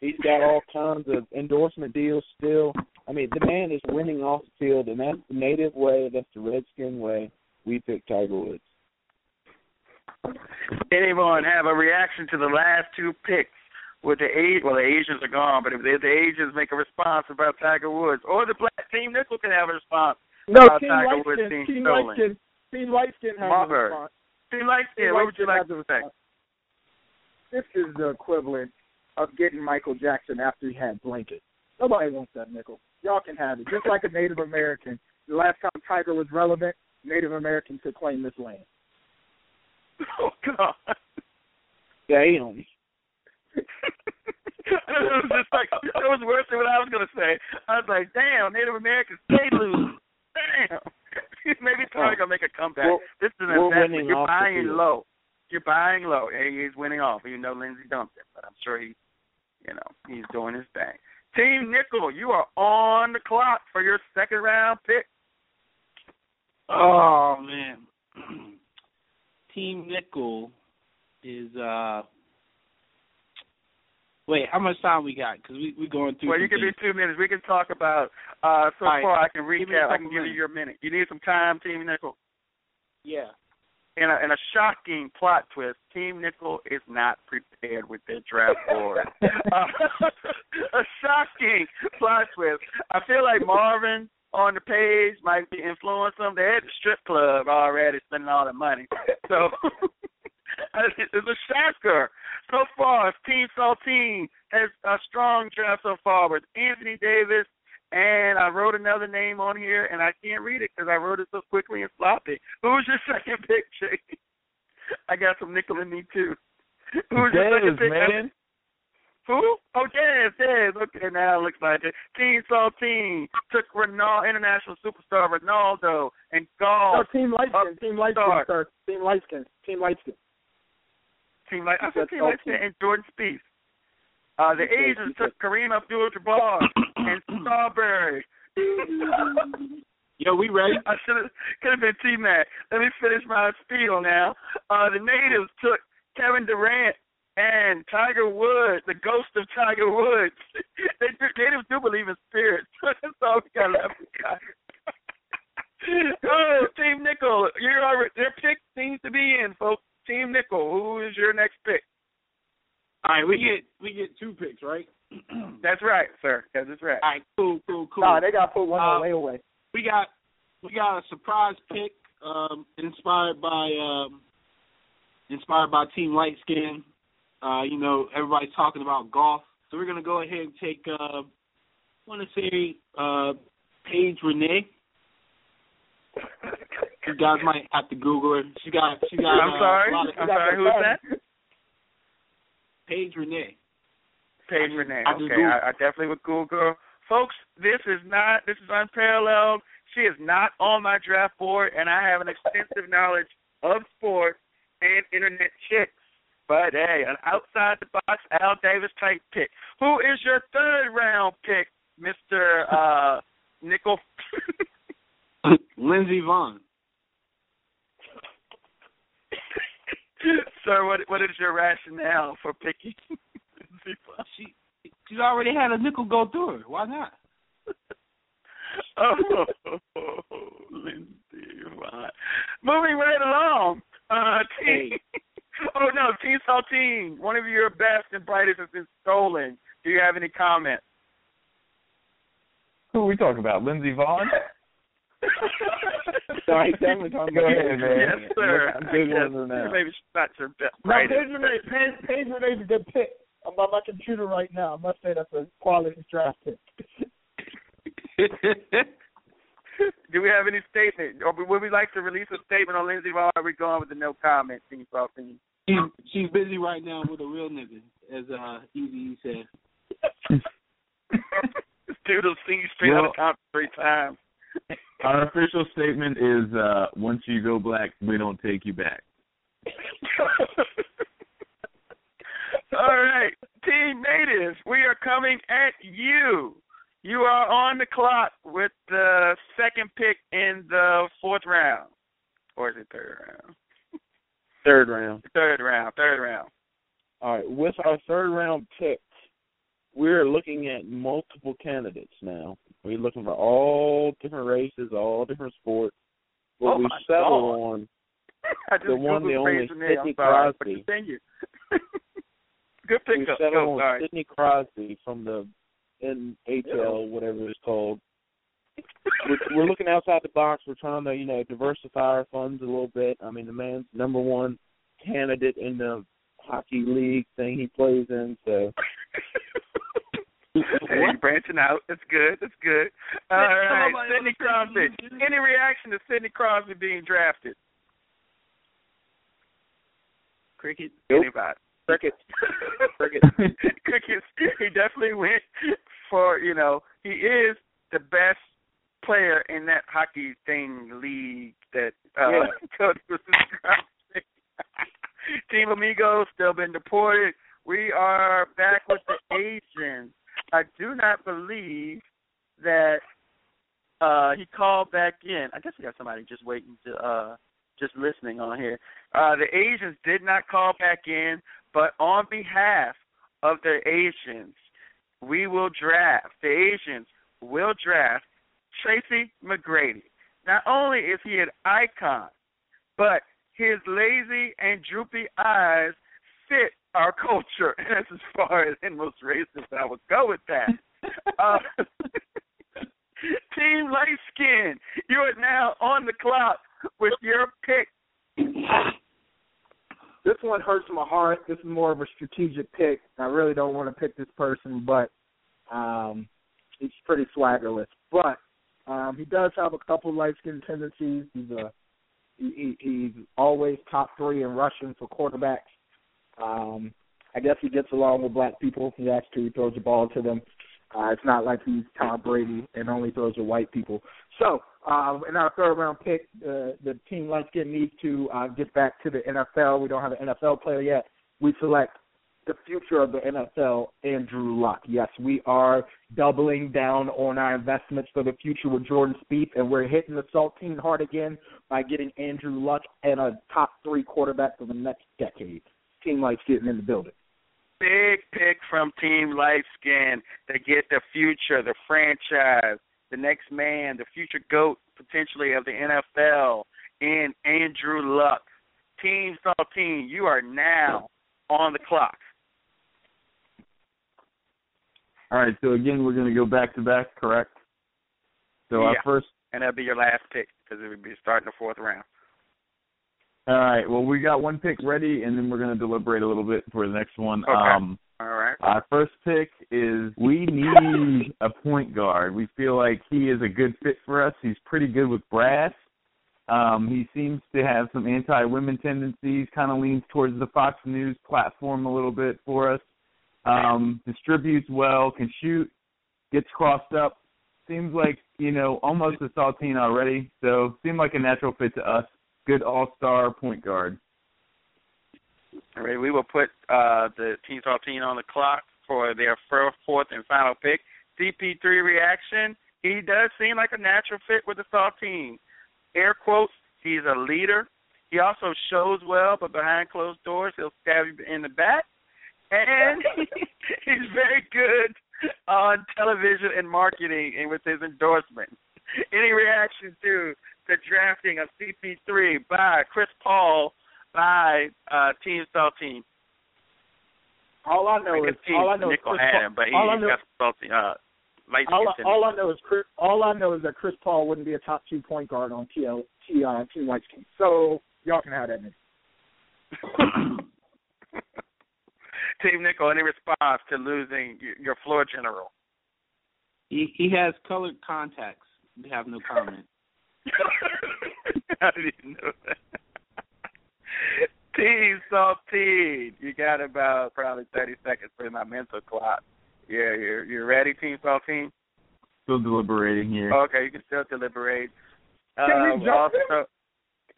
[SPEAKER 4] He's got all kinds of endorsement deals still. I mean, the man is winning off the field, and that's the native way. That's the Redskin way. We pick Tiger Woods.
[SPEAKER 1] Anyone have a reaction to the last two picks? With the A well, the Asians are gone, but if the, the Asians make a response about Tiger Woods, or the black team Nickel can have a response.
[SPEAKER 2] No,
[SPEAKER 1] about
[SPEAKER 2] Team
[SPEAKER 1] Tiger Woods
[SPEAKER 2] Lightskin.
[SPEAKER 1] being
[SPEAKER 2] Team
[SPEAKER 1] stolen.
[SPEAKER 2] Lightskin. Team Lightskin has a
[SPEAKER 1] Marbury.
[SPEAKER 2] response.
[SPEAKER 1] Team Light Skin,
[SPEAKER 2] Team
[SPEAKER 1] what would you
[SPEAKER 2] Lightskin
[SPEAKER 1] like
[SPEAKER 2] has
[SPEAKER 1] to
[SPEAKER 2] a
[SPEAKER 1] say?
[SPEAKER 2] response. This is the equivalent of getting Michael Jackson after he had Blanket. Nobody wants that nickel. Y'all can have it. Just like a Native American. The last time Tiger was relevant, Native Americans could claim this land.
[SPEAKER 1] Oh God.
[SPEAKER 4] Damn. (laughs)
[SPEAKER 1] it was just like it was worse than what I was gonna say. I was like, damn, Native Americans they lose. Damn. (laughs) Maybe Tony's gonna make a comeback.
[SPEAKER 4] Well,
[SPEAKER 1] this is an investment. You're buying low. You're buying low. He's winning off, You know Lindsey dumped him. But I'm sure he you know, he's doing his thing. Team Nickel, you are on the clock for your second round pick.
[SPEAKER 6] Oh man, (clears throat) Team Nickel is uh. Wait, how much time we got? Because we we going through.
[SPEAKER 1] Well, you
[SPEAKER 6] some
[SPEAKER 1] give me two minutes. We can talk about uh so
[SPEAKER 6] right.
[SPEAKER 1] far I can recap. I can give you your minute. You need some time, Team Nickel.
[SPEAKER 6] Yeah.
[SPEAKER 1] In a, in a shocking plot twist, Team Nickel is not prepared with their draft (laughs) board. uh, (laughs) a shocking plot twist. I feel like Marvin on the page might be influencing them. They're at the strip club already spending all the money. So (laughs) it's a shocker. So far, Team Saltine has a strong draft so far with Anthony Davis, and I wrote another name on here, and I can't read it because I wrote it so quickly and sloppy. Who's your (laughs) second pick, Jake? I got some nickel in me too. Who's your second
[SPEAKER 3] Dez,
[SPEAKER 1] pick?
[SPEAKER 3] man.
[SPEAKER 1] Who? Oh, Dez, Dez. Okay, now it looks like it. Team Saltine took Ronaldo, international superstar Ronaldo and
[SPEAKER 2] No. Team Lightskin. Team Lightskin,
[SPEAKER 1] start.
[SPEAKER 2] sir. Team Lightskin. Team Lightskin.
[SPEAKER 1] Team like I
[SPEAKER 2] That's
[SPEAKER 1] said, Team like
[SPEAKER 2] Saltine.
[SPEAKER 1] and Jordan Spieth. Uh, the Asians took Kareem Abdul-Jabbar and Starbury.
[SPEAKER 6] Yo, we ready?
[SPEAKER 1] I should have could have been T Mac. Let me finish my spiel now. Uh, the natives took Kevin Durant and Tiger Woods, the ghost of Tiger Woods. (laughs) they do, natives do believe in spirits. (laughs) That's all we got left. (laughs) oh, Team Nickel, you're their pick seems to be in, folks. Team Nickel, who is your next pick?
[SPEAKER 6] All right, we get we get two picks, right? (clears throat)
[SPEAKER 1] That's right, sir. That's right.
[SPEAKER 6] All right, cool, cool, cool.
[SPEAKER 2] Nah, they got to put one
[SPEAKER 6] Uh,
[SPEAKER 2] on layaway.
[SPEAKER 6] we got we got a surprise pick um, inspired by um, inspired by Team Light Skin. Uh, you know, everybody's talking about golf, so we're gonna go ahead and take. Uh, I want to say uh, Paige Renee. (laughs) You guys might have to Google her. She got she got.
[SPEAKER 1] I'm
[SPEAKER 6] uh,
[SPEAKER 1] sorry.
[SPEAKER 6] A lot of,
[SPEAKER 1] I'm sorry. Who is that?
[SPEAKER 6] Paige Renee. Just-
[SPEAKER 1] Renee.
[SPEAKER 6] I
[SPEAKER 1] Okay, I, I definitely would Google. Girl. Folks, this is not this is unparalleled. She is not on my draft board, and I have an extensive knowledge of sports and internet chicks. But hey, an outside the box Al Davis type pick. Who is your third round pick, Mister uh, (laughs) Nickel? (laughs)
[SPEAKER 6] Lindsey Vonn.
[SPEAKER 1] Sir, what what is your rationale for picking? (laughs) Lindsey (laughs) Vonn?
[SPEAKER 6] She she's already had a nickel go through her. Why not? (laughs)
[SPEAKER 1] oh, Lindsey Vonn. Moving right along. Uh, team. (laughs) oh no, Team Saltine. One of your best and brightest has been stolen. Do you have any comments?
[SPEAKER 3] Who are we talking about? Lindsey Vonn?
[SPEAKER 4] No, he's definitely talking
[SPEAKER 3] Go
[SPEAKER 4] about
[SPEAKER 3] ahead, man.
[SPEAKER 1] Yes, sir.
[SPEAKER 4] I'm
[SPEAKER 1] I
[SPEAKER 4] Googling her now.
[SPEAKER 1] Maybe she's not your best.
[SPEAKER 2] No. Paige Renee, Paige, Paige Renee's a good pick. I'm on my computer right now. I must say that's a quality draft pick. (laughs)
[SPEAKER 1] Do we have any statement, or would we like to release a statement on Lindsey Vonn? Or are we going with the no comment, Team Saltine?
[SPEAKER 6] She's she's busy right now with a real nigga, as uh Easy said.
[SPEAKER 1] this (laughs) dude will sing you straight out of
[SPEAKER 3] Well-
[SPEAKER 1] Compton three times. (laughs)
[SPEAKER 3] Our official statement is uh once you go black, we don't take you back.
[SPEAKER 1] All right, Team Natives, we are coming at you. You are on the clock with the second pick in the fourth round, or is it third round?
[SPEAKER 4] Third round.
[SPEAKER 1] Third round, third round.
[SPEAKER 4] All right. With our third round pick, we're looking at multiple candidates now. We're looking for all different races, all different sports. But
[SPEAKER 1] Oh,
[SPEAKER 4] we settle
[SPEAKER 1] God.
[SPEAKER 4] on (laughs) The one, the only Sidney Crosby.
[SPEAKER 1] continue. (laughs) Good
[SPEAKER 4] we
[SPEAKER 1] pickup.
[SPEAKER 4] settle
[SPEAKER 1] Go,
[SPEAKER 4] on
[SPEAKER 1] sorry.
[SPEAKER 4] Sidney Crosby from the NHL, whatever it's called. we're, we're looking outside the box. We're trying to, you know, diversify our funds a little bit. I mean, the man's number one candidate in the hockey league thing he plays in. So (laughs)
[SPEAKER 1] hey, branching out. That's good. That's good. All right,
[SPEAKER 6] Somebody
[SPEAKER 1] Sidney Crosby. Any reaction to Sidney Crosby being drafted?
[SPEAKER 6] Cricket.
[SPEAKER 4] Nope.
[SPEAKER 1] Anybody?
[SPEAKER 4] cricket, (laughs) cricket. (laughs)
[SPEAKER 1] Definitely (laughs) went for you know he is the best player in that hockey thing league that uh
[SPEAKER 4] Yeah. (laughs)
[SPEAKER 1] Cody was describing. (laughs) Team Amigos still been deported. We are back with the Asians. I do not believe that uh he called back in. I guess we got somebody just waiting to uh just listening on here. Uh the Asians did not call back in, but on behalf of the Asians, we will draft. The Asians will draft Tracy McGrady. Not only is he an icon, but his lazy and droopy eyes fit our (laughs) culture. And that's as far as and most racist I would go with that. (laughs) uh, (laughs) Team Light Skin, you are now on the clock with your pick.
[SPEAKER 2] This one hurts my heart. This is more of a strategic pick. I really don't want to pick this person, but um, he's pretty swaggerless. But um, he does have a couple light skin tendencies. He's a he, he, he's always top three in rushing for quarterbacks. Um, I guess he gets along with black people. He actually throws the ball to them. Uh, it's not like he's Tom Brady and only throws to white people. So, uh, in our third round pick, uh, the team light skin needs to uh, get back to the NFL. We don't have an NFL player yet. We select the future of the NFL, Andrew Luck. Yes, we are doubling down on our investments for the future with Jordan Spieth, and we're hitting the saltine hard again by getting Andrew Luck and a top three quarterback for the next decade. Team Light's getting in the building.
[SPEAKER 1] Big pick from Team Light Skin to get the future, the franchise, the next man, the future GOAT potentially of the NFL in Andrew Luck. Team Saltine, you are now on the clock.
[SPEAKER 3] All right, so again, we're going to go back to back, correct? So
[SPEAKER 1] yeah.
[SPEAKER 3] our first.
[SPEAKER 1] And that'll be your last pick because it would be starting the fourth round.
[SPEAKER 3] All right. Well, we got one pick ready, and then we're going to deliberate a little bit for the next one.
[SPEAKER 1] Okay.
[SPEAKER 3] Um,
[SPEAKER 1] All right.
[SPEAKER 3] Our first pick is we need a point guard. We feel like he is a good fit for us. He's pretty good with brass. Um, he seems to have some anti-women tendencies. Kind of leans towards the Fox News platform a little bit for us. Um, distributes well, can shoot, gets crossed up. Seems like you know almost a saltine already. So seemed like a natural fit to us. Good all-star point guard.
[SPEAKER 1] All right, we will put uh, the Team Saltine on the clock for their first, fourth, and final pick. CP3 reaction. He does seem like a natural fit with the Saltine. Air quotes. He's a leader. He also shows well, but behind closed doors, he'll stab you in the back. And (laughs) he's very good on television and marketing and with his endorsements. Any reaction to the drafting of CP3 by Chris Paul by uh, Team Saltine?
[SPEAKER 2] All I know is
[SPEAKER 1] Team
[SPEAKER 2] all I know is
[SPEAKER 1] Nickel
[SPEAKER 2] Chris
[SPEAKER 1] had
[SPEAKER 2] Paul,
[SPEAKER 1] him, but he
[SPEAKER 2] all I know,
[SPEAKER 1] got Saltine. Uh, light
[SPEAKER 2] all, I-
[SPEAKER 1] skin
[SPEAKER 2] all I know is Chris. All I know is that Chris Paul wouldn't be a top two point guard on TL, T, uh, Team White Skin. So y'all can have that. nigga. (coughs)
[SPEAKER 1] Team Nickel, any response to losing your floor general?
[SPEAKER 6] He he has colored contacts. We have no comment. (coughs)
[SPEAKER 1] I didn't know that. (laughs) Team Saltine, you got about probably 30 seconds for my mental clock. Yeah, you're you're ready, Team Saltine?
[SPEAKER 3] Still deliberating here.
[SPEAKER 1] Okay, you can still deliberate.
[SPEAKER 2] Can we
[SPEAKER 1] Uh,
[SPEAKER 2] jump
[SPEAKER 1] also,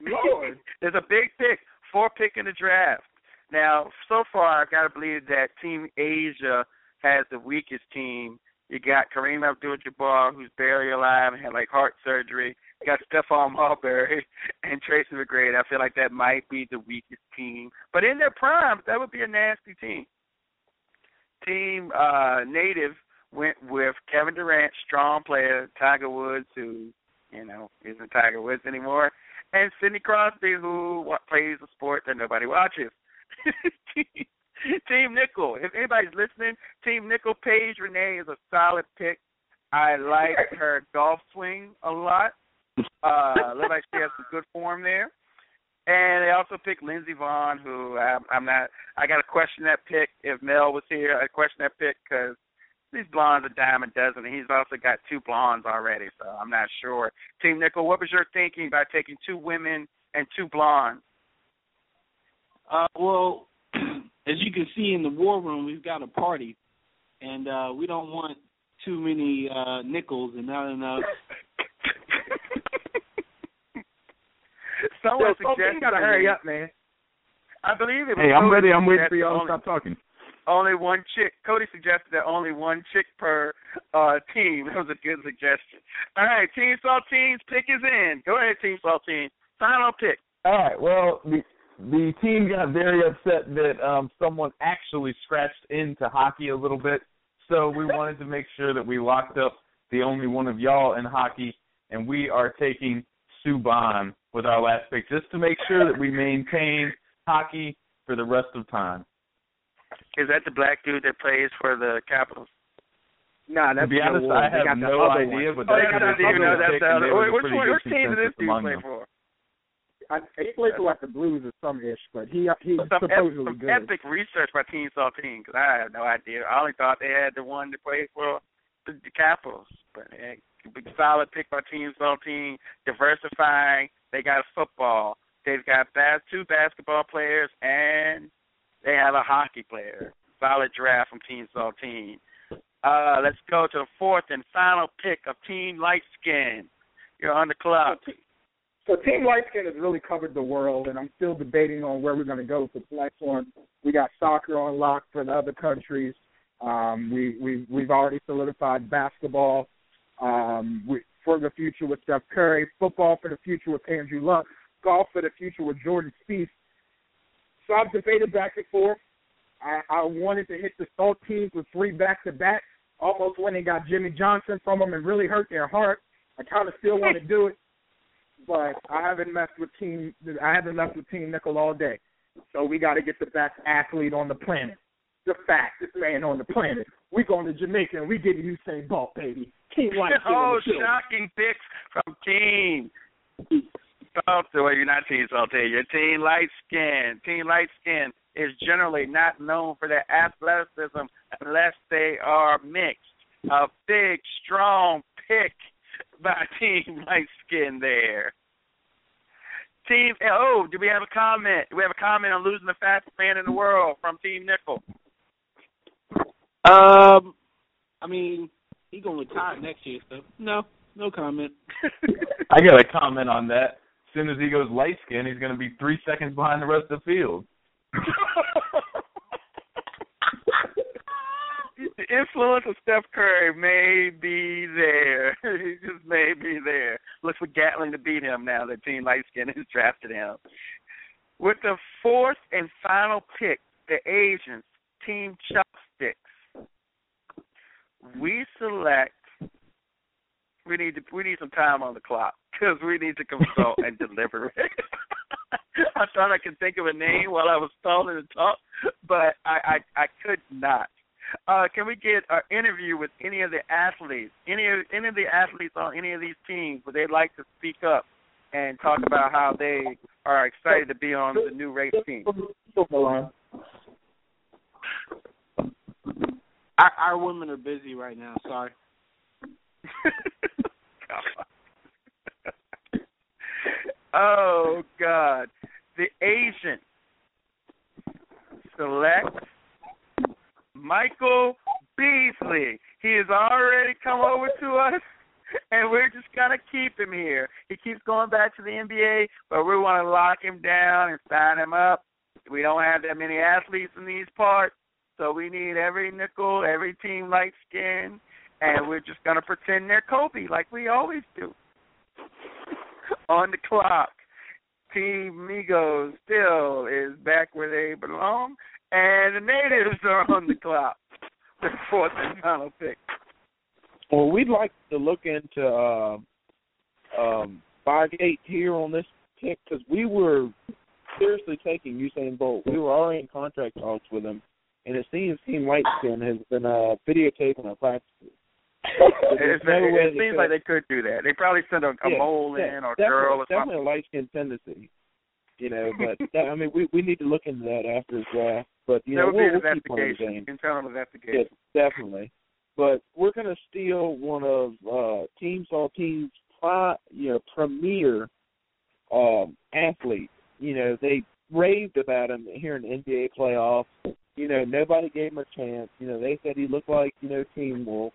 [SPEAKER 2] Lord. (laughs)
[SPEAKER 1] there's a big pick, four pick in the draft. Now, so far, I've got to believe that Team Asia has the weakest team. You got Kareem Abdul-Jabbar, who's barely alive and had like heart surgery. Got Stephon Marbury (laughs) and Tracy McGrady. I feel like that might be the weakest team. But in their prime, that would be a nasty team. Team uh, Native went with Kevin Durant, strong player, Tiger Woods, who you know isn't Tiger Woods anymore, and Sidney Crosby, who plays a sport that nobody watches. (laughs) Team Nickel. If anybody's listening, Team Nickel Paige Renee is a solid pick. I like (laughs) her golf swing a lot. Uh, looks like she has some good form there. And they also picked Lindsey Vonn, who I'm, I'm not. I got to question that pick. If Mel was here, I'd question that pick because these blondes are dime a dozen, and he's also got two blondes already. So I'm not sure. Team Nickel, what was your thinking about taking two women and two blondes?
[SPEAKER 6] Uh, well, (clears throat) as you can see in the war room, we've got a party, and uh, we don't want too many uh, nickels and not enough. (laughs)
[SPEAKER 1] Someone
[SPEAKER 2] Yo, Saltine
[SPEAKER 1] suggested
[SPEAKER 2] gotta hurry up, man.
[SPEAKER 1] I believe it was
[SPEAKER 3] Hey, I'm
[SPEAKER 1] Cody
[SPEAKER 3] ready. I'm waiting for y'all to stop talking.
[SPEAKER 1] only one chick. Cody suggested that only one chick per uh team. (laughs) That was a good suggestion. All right, Team Saltine's pick is in. Go ahead, Team Saltine. Final pick.
[SPEAKER 3] All right. Well, the the team got very upset that um someone actually scratched into hockey a little bit. So we (laughs) wanted to make sure that we locked up the only one of y'all in hockey, and we are taking Subban with our last pick, just to make sure that we maintain hockey for the rest of time.
[SPEAKER 1] Is that the black dude that plays for the Capitals?
[SPEAKER 2] Nah, that's
[SPEAKER 3] to be honest,
[SPEAKER 2] one.
[SPEAKER 3] I have
[SPEAKER 2] got the
[SPEAKER 3] no
[SPEAKER 2] other
[SPEAKER 3] idea,
[SPEAKER 2] one.
[SPEAKER 3] but
[SPEAKER 1] Oh,
[SPEAKER 3] that's
[SPEAKER 1] yeah,
[SPEAKER 3] the
[SPEAKER 1] didn't even know
[SPEAKER 3] other
[SPEAKER 1] that's the other.
[SPEAKER 3] there
[SPEAKER 1] Which one? Which team does this dude play
[SPEAKER 3] them.
[SPEAKER 1] for?
[SPEAKER 2] I, he plays for like the Blues or some ish, but he he's
[SPEAKER 1] Some, ep-
[SPEAKER 2] supposedly
[SPEAKER 1] some
[SPEAKER 2] good.
[SPEAKER 1] epic research by Team Saltine because I have no idea. I only thought they had the one that played for the, the Capitals, but hey, big solid pick by Team Saltine. Diversifying. They got a football. They've got bas- two basketball players and they have a hockey player. Solid draft from Team Saltine. Uh, let's go to the fourth and final pick of Team Light Skin. You're on the clock.
[SPEAKER 2] So Team Light Skin has really covered the world, and I'm still debating on where we're going to go for the next one. We got soccer on lock for the other countries. Um, we we we've already solidified basketball um, we, for the future with Steph Curry, football for the future with Andrew Luck, golf for the future with Jordan Spieth. So I've debated back and forth. I, I wanted to hit the Salt teams with three back to back, almost when they got Jimmy Johnson from them and really hurt their heart. I kind of still want to do it, but I haven't messed with team. I haven't messed with Team Nickel all day. So we got to get the best athlete on the planet, the fastest man on the planet. We going to Jamaica and we getting Usain Bolt, baby. (laughs) Team Light
[SPEAKER 1] oh,
[SPEAKER 2] in the building.
[SPEAKER 1] shocking picks from Team Salt. Well, you're not Team Salty. You're Team Light Skin. Team Light Skin is generally not known for their athleticism unless they are mixed. A big, strong pick (laughs) by Team Light Skin there. Team oh, do we have a comment? Do we have a comment on losing the fastest man in the world from Team Nickel?
[SPEAKER 6] Um, I mean, he gonna retire next year, so no, no comment. (laughs)
[SPEAKER 3] I got a comment on that. As soon as he goes light skin, he's going to be three seconds behind the rest of the field. (laughs)
[SPEAKER 1] the influence of Steph Curry may be there. (laughs) he just may be there. Looks for Gatlin to beat him now that Team Lightskin has drafted him. With the fourth and final pick, the Asians, Team Chopsticks, we select. We need to, we need some time on the clock because we need to consult and deliberate. (laughs) I thought I could think of a name while I was stalling to talk, but I I, I could not. Uh, can we get an interview with any of the athletes, any of any of the athletes on any of these teams, Would they'd like to speak up and talk about how they are excited to be on the new race team?
[SPEAKER 6] Our, our women are busy right now. Sorry. (laughs)
[SPEAKER 1] oh God, the Asian select Michael Beasley. He has already come over to us, and we're just gonna keep him here. He keeps going back to the NBA, but we want to lock him down and sign him up. We don't have that many athletes in these parts, so we need every nickel, every team light skin, and we're just gonna pretend they're Kobe like we always do. On the clock, Team Migos still is back where they belong, and the natives are on the clock. The fourth and final pick.
[SPEAKER 4] Well, we'd like to look into uh, um, Fargate here on this pick because we were seriously taking Usain Bolt. We were already in contract talks with him, and it seems Team Lightskin has been uh, videotaping our practices. (laughs)
[SPEAKER 1] It,
[SPEAKER 4] no
[SPEAKER 1] it, it
[SPEAKER 4] they
[SPEAKER 1] seems like they could do that. They probably send a, a
[SPEAKER 4] Yeah,
[SPEAKER 1] mole
[SPEAKER 4] yeah,
[SPEAKER 1] in or girl or
[SPEAKER 4] definitely
[SPEAKER 1] something.
[SPEAKER 4] a light skin tendency. You know, but (laughs) that, I mean, we we need to look into that after the draft. But you
[SPEAKER 1] that
[SPEAKER 4] know,
[SPEAKER 1] would
[SPEAKER 4] we'll,
[SPEAKER 1] be an
[SPEAKER 4] we'll keep playing the
[SPEAKER 1] investigation.
[SPEAKER 4] game.
[SPEAKER 1] You can tell them investigation.
[SPEAKER 4] Yes, definitely. But we're going to steal one of uh, Team Saltine's pri- you know, premier um, athletes. You know, they raved about him here in the NBA playoffs. You know, nobody gave him a chance. You know, they said he looked like, you know, Team Wolf.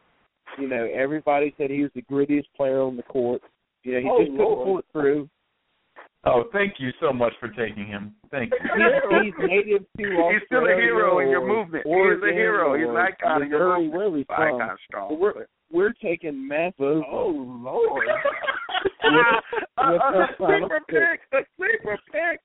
[SPEAKER 4] You know, everybody said he was the grittiest player on the court. You know, he
[SPEAKER 2] Oh,
[SPEAKER 4] just couldn't
[SPEAKER 2] Lord.
[SPEAKER 4] pull it through.
[SPEAKER 3] Oh, thank you so much for taking him. Thank you.
[SPEAKER 4] He's, he's native to
[SPEAKER 1] He's still a
[SPEAKER 4] Australia
[SPEAKER 1] hero in your movement. He is a hero. He's an
[SPEAKER 4] or
[SPEAKER 1] icon in your
[SPEAKER 4] Missouri,
[SPEAKER 1] movement.
[SPEAKER 4] wherever he's
[SPEAKER 1] Well,
[SPEAKER 4] from.
[SPEAKER 1] icon strong.
[SPEAKER 4] But we're we're taking massive.
[SPEAKER 2] Oh Lord.
[SPEAKER 1] a, a,
[SPEAKER 4] with
[SPEAKER 1] a (laughs)
[SPEAKER 4] our uh, uh, uh,
[SPEAKER 1] sleeper
[SPEAKER 4] pick.
[SPEAKER 1] pick. A sleeper pick.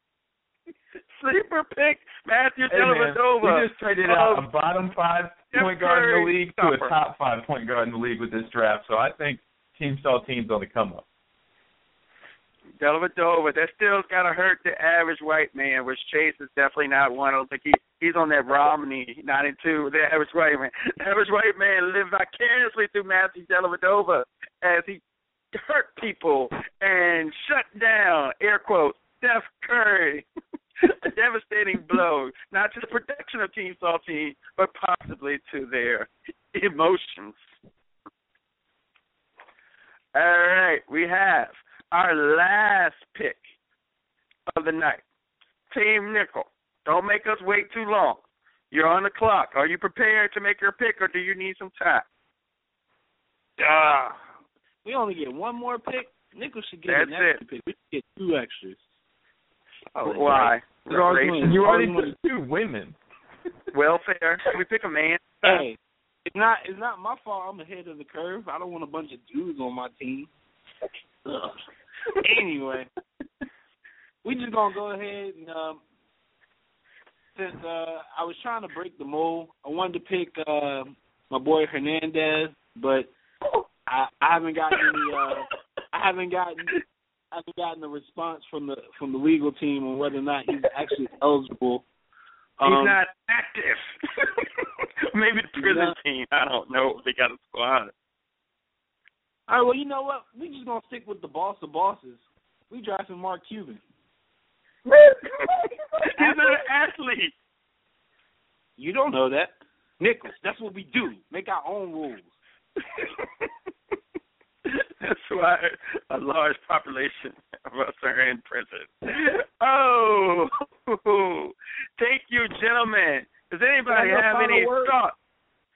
[SPEAKER 1] Sleeper pick. Matthew
[SPEAKER 3] Hey,
[SPEAKER 1] Dellavedova.
[SPEAKER 3] we just traded out
[SPEAKER 1] Um,
[SPEAKER 3] a bottom five point guard in the league to a top five point guard in the league with this draft. So I think Team Saltine's on the come up.
[SPEAKER 1] Dellavedova. That still's got to hurt the average white man, which Chase is definitely not one. I don't think he he's on that Romney ninety two. The average white man. (laughs) The average white man lived vicariously through Matthew Dellavedova as he hurt people and shut down air quotes Steph Curry. (laughs) A devastating blow, not to the protection of Team Saltine, but possibly to their emotions. All right, we have our last pick of the night. Team Nickel. Don't make us wait too long. You're on the clock. Are you prepared to make your pick, or do you need some time?
[SPEAKER 6] Ah, we only get one more pick. Nickel should get
[SPEAKER 1] That's
[SPEAKER 6] an extra pick. We should get two extras. Oh,
[SPEAKER 1] Why?
[SPEAKER 6] We're always
[SPEAKER 1] Racial
[SPEAKER 6] winning.
[SPEAKER 3] You already
[SPEAKER 6] always winning.
[SPEAKER 3] took two women. (laughs)
[SPEAKER 1] welfare. Can we pick a man?
[SPEAKER 6] Hey, it's not it's not my fault. I'm ahead of the curve. I don't want a bunch of dudes on my team. Ugh. anyway, we just gonna go ahead and um, since uh, I was trying to break the mold, I wanted to pick uh, my boy Hernandez, but I, I haven't gotten any. Uh, I haven't gotten. I haven't gotten a response from the from the legal team on whether or not he's (laughs) actually eligible.
[SPEAKER 1] He's
[SPEAKER 6] Um,
[SPEAKER 1] not active. (laughs) Maybe the prison
[SPEAKER 6] Yeah.
[SPEAKER 1] team. I don't know. They got a squad.
[SPEAKER 6] All right, well, you know what? We just gonna stick with the boss of bosses. We drafting Mark Cuban. (laughs)
[SPEAKER 1] He's an athlete.
[SPEAKER 6] You don't know that, Nicholas. That's what we do. Make our own rules.
[SPEAKER 1] That's why a large population of us are in prison. Oh, thank you, gentlemen. Does anybody
[SPEAKER 2] have
[SPEAKER 1] any
[SPEAKER 2] word?
[SPEAKER 1] thoughts?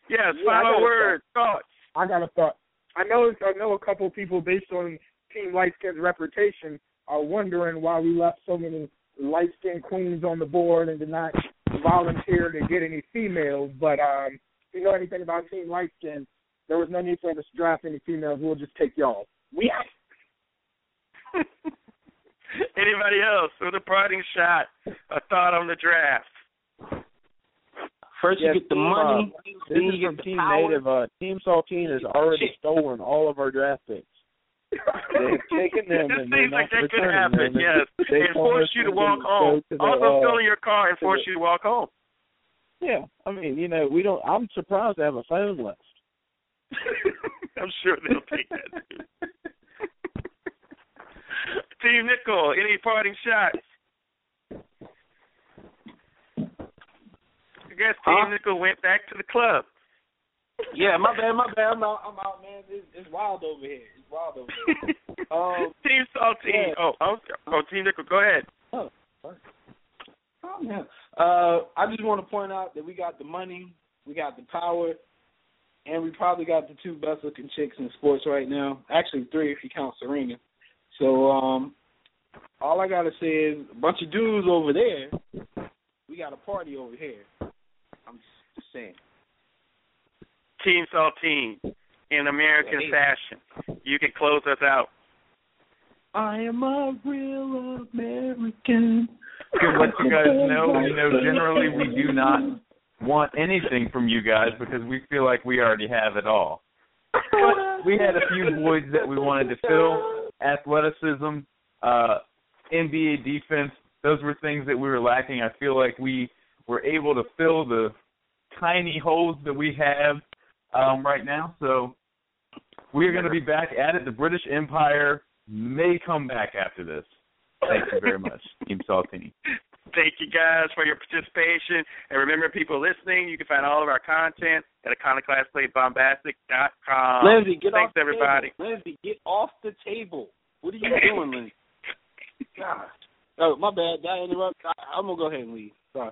[SPEAKER 1] Yes,
[SPEAKER 2] Yeah,
[SPEAKER 1] final word, thoughts.
[SPEAKER 2] I got a thought. I know I know a couple of people based on Team Light Skin's reputation are wondering why we left so many light skinned queens on the board and did not volunteer to get any females. But um if you know anything about Team Light Skin, there was no need for us to draft any females. We'll just take y'all. We out. (laughs)
[SPEAKER 1] Anybody else with a parting shot, a thought on the draft?
[SPEAKER 6] First
[SPEAKER 4] Yeah,
[SPEAKER 6] you get the
[SPEAKER 4] team,
[SPEAKER 6] money,
[SPEAKER 4] uh, This
[SPEAKER 6] then
[SPEAKER 4] is
[SPEAKER 6] you
[SPEAKER 4] from
[SPEAKER 6] get the
[SPEAKER 4] Team
[SPEAKER 6] power.
[SPEAKER 4] Native. Uh, Team Saltine has already
[SPEAKER 6] Shit.
[SPEAKER 4] stolen all of our draft picks. (laughs) They've taken them
[SPEAKER 1] It
[SPEAKER 4] and they're
[SPEAKER 1] seems like that could happen,
[SPEAKER 4] them.
[SPEAKER 1] yes.
[SPEAKER 4] They
[SPEAKER 1] And force you to
[SPEAKER 4] to
[SPEAKER 1] walk home.
[SPEAKER 4] to the,
[SPEAKER 1] Also
[SPEAKER 4] uh,
[SPEAKER 1] stealing your car and
[SPEAKER 4] to
[SPEAKER 1] force
[SPEAKER 4] the-
[SPEAKER 1] you to walk home.
[SPEAKER 4] Yeah, I mean, you know, we don't. I'm surprised to have a phone left. (laughs)
[SPEAKER 1] I'm sure they'll take that too. (laughs) Team Nickel, any parting shots? I guess Team
[SPEAKER 6] Huh?
[SPEAKER 1] Nickel went back to the club.
[SPEAKER 6] Yeah, my bad, my bad. I'm out, I'm out, man. It's, it's wild over here. It's wild over here. (laughs) Um,
[SPEAKER 1] Team Saltine.
[SPEAKER 6] yeah.
[SPEAKER 1] Oh, oh, oh, Team Nickel, go ahead.
[SPEAKER 6] Oh, yeah. Uh, I just want to point out that we got the money, we got the power, and we probably got the two best looking chicks in sports right now. Actually, three if you count Serena. So, um, all I gotta say is a bunch of dudes over there. We got a party over here. I'm just saying.
[SPEAKER 1] Team Saltine, in American
[SPEAKER 6] Yeah.
[SPEAKER 1] fashion. You can close us out.
[SPEAKER 6] I am a real American.
[SPEAKER 3] to let you guys know, you know, generally we do not want anything from you guys because we feel like we already have it all. But we had a few voids that we wanted to fill. Athleticism, uh, NBA defense, those were things that we were lacking. I feel like we were able to fill the tiny holes that we have um, right now. So we're going to be back at it. The British Empire may come back after this. Thank you very much, Team Saltini.
[SPEAKER 1] Thank you guys for your participation. And remember, people listening, you can find all of our content at iconoclastplaybombastic.com.
[SPEAKER 6] Lindsay, get
[SPEAKER 1] Thanks,
[SPEAKER 6] off the
[SPEAKER 1] everybody.
[SPEAKER 6] Table. Lindsay, get off the table. What are you (laughs) doing, Lindsay? God. Oh, my bad. I interrupt? I, I'm gonna go ahead and leave. Sorry.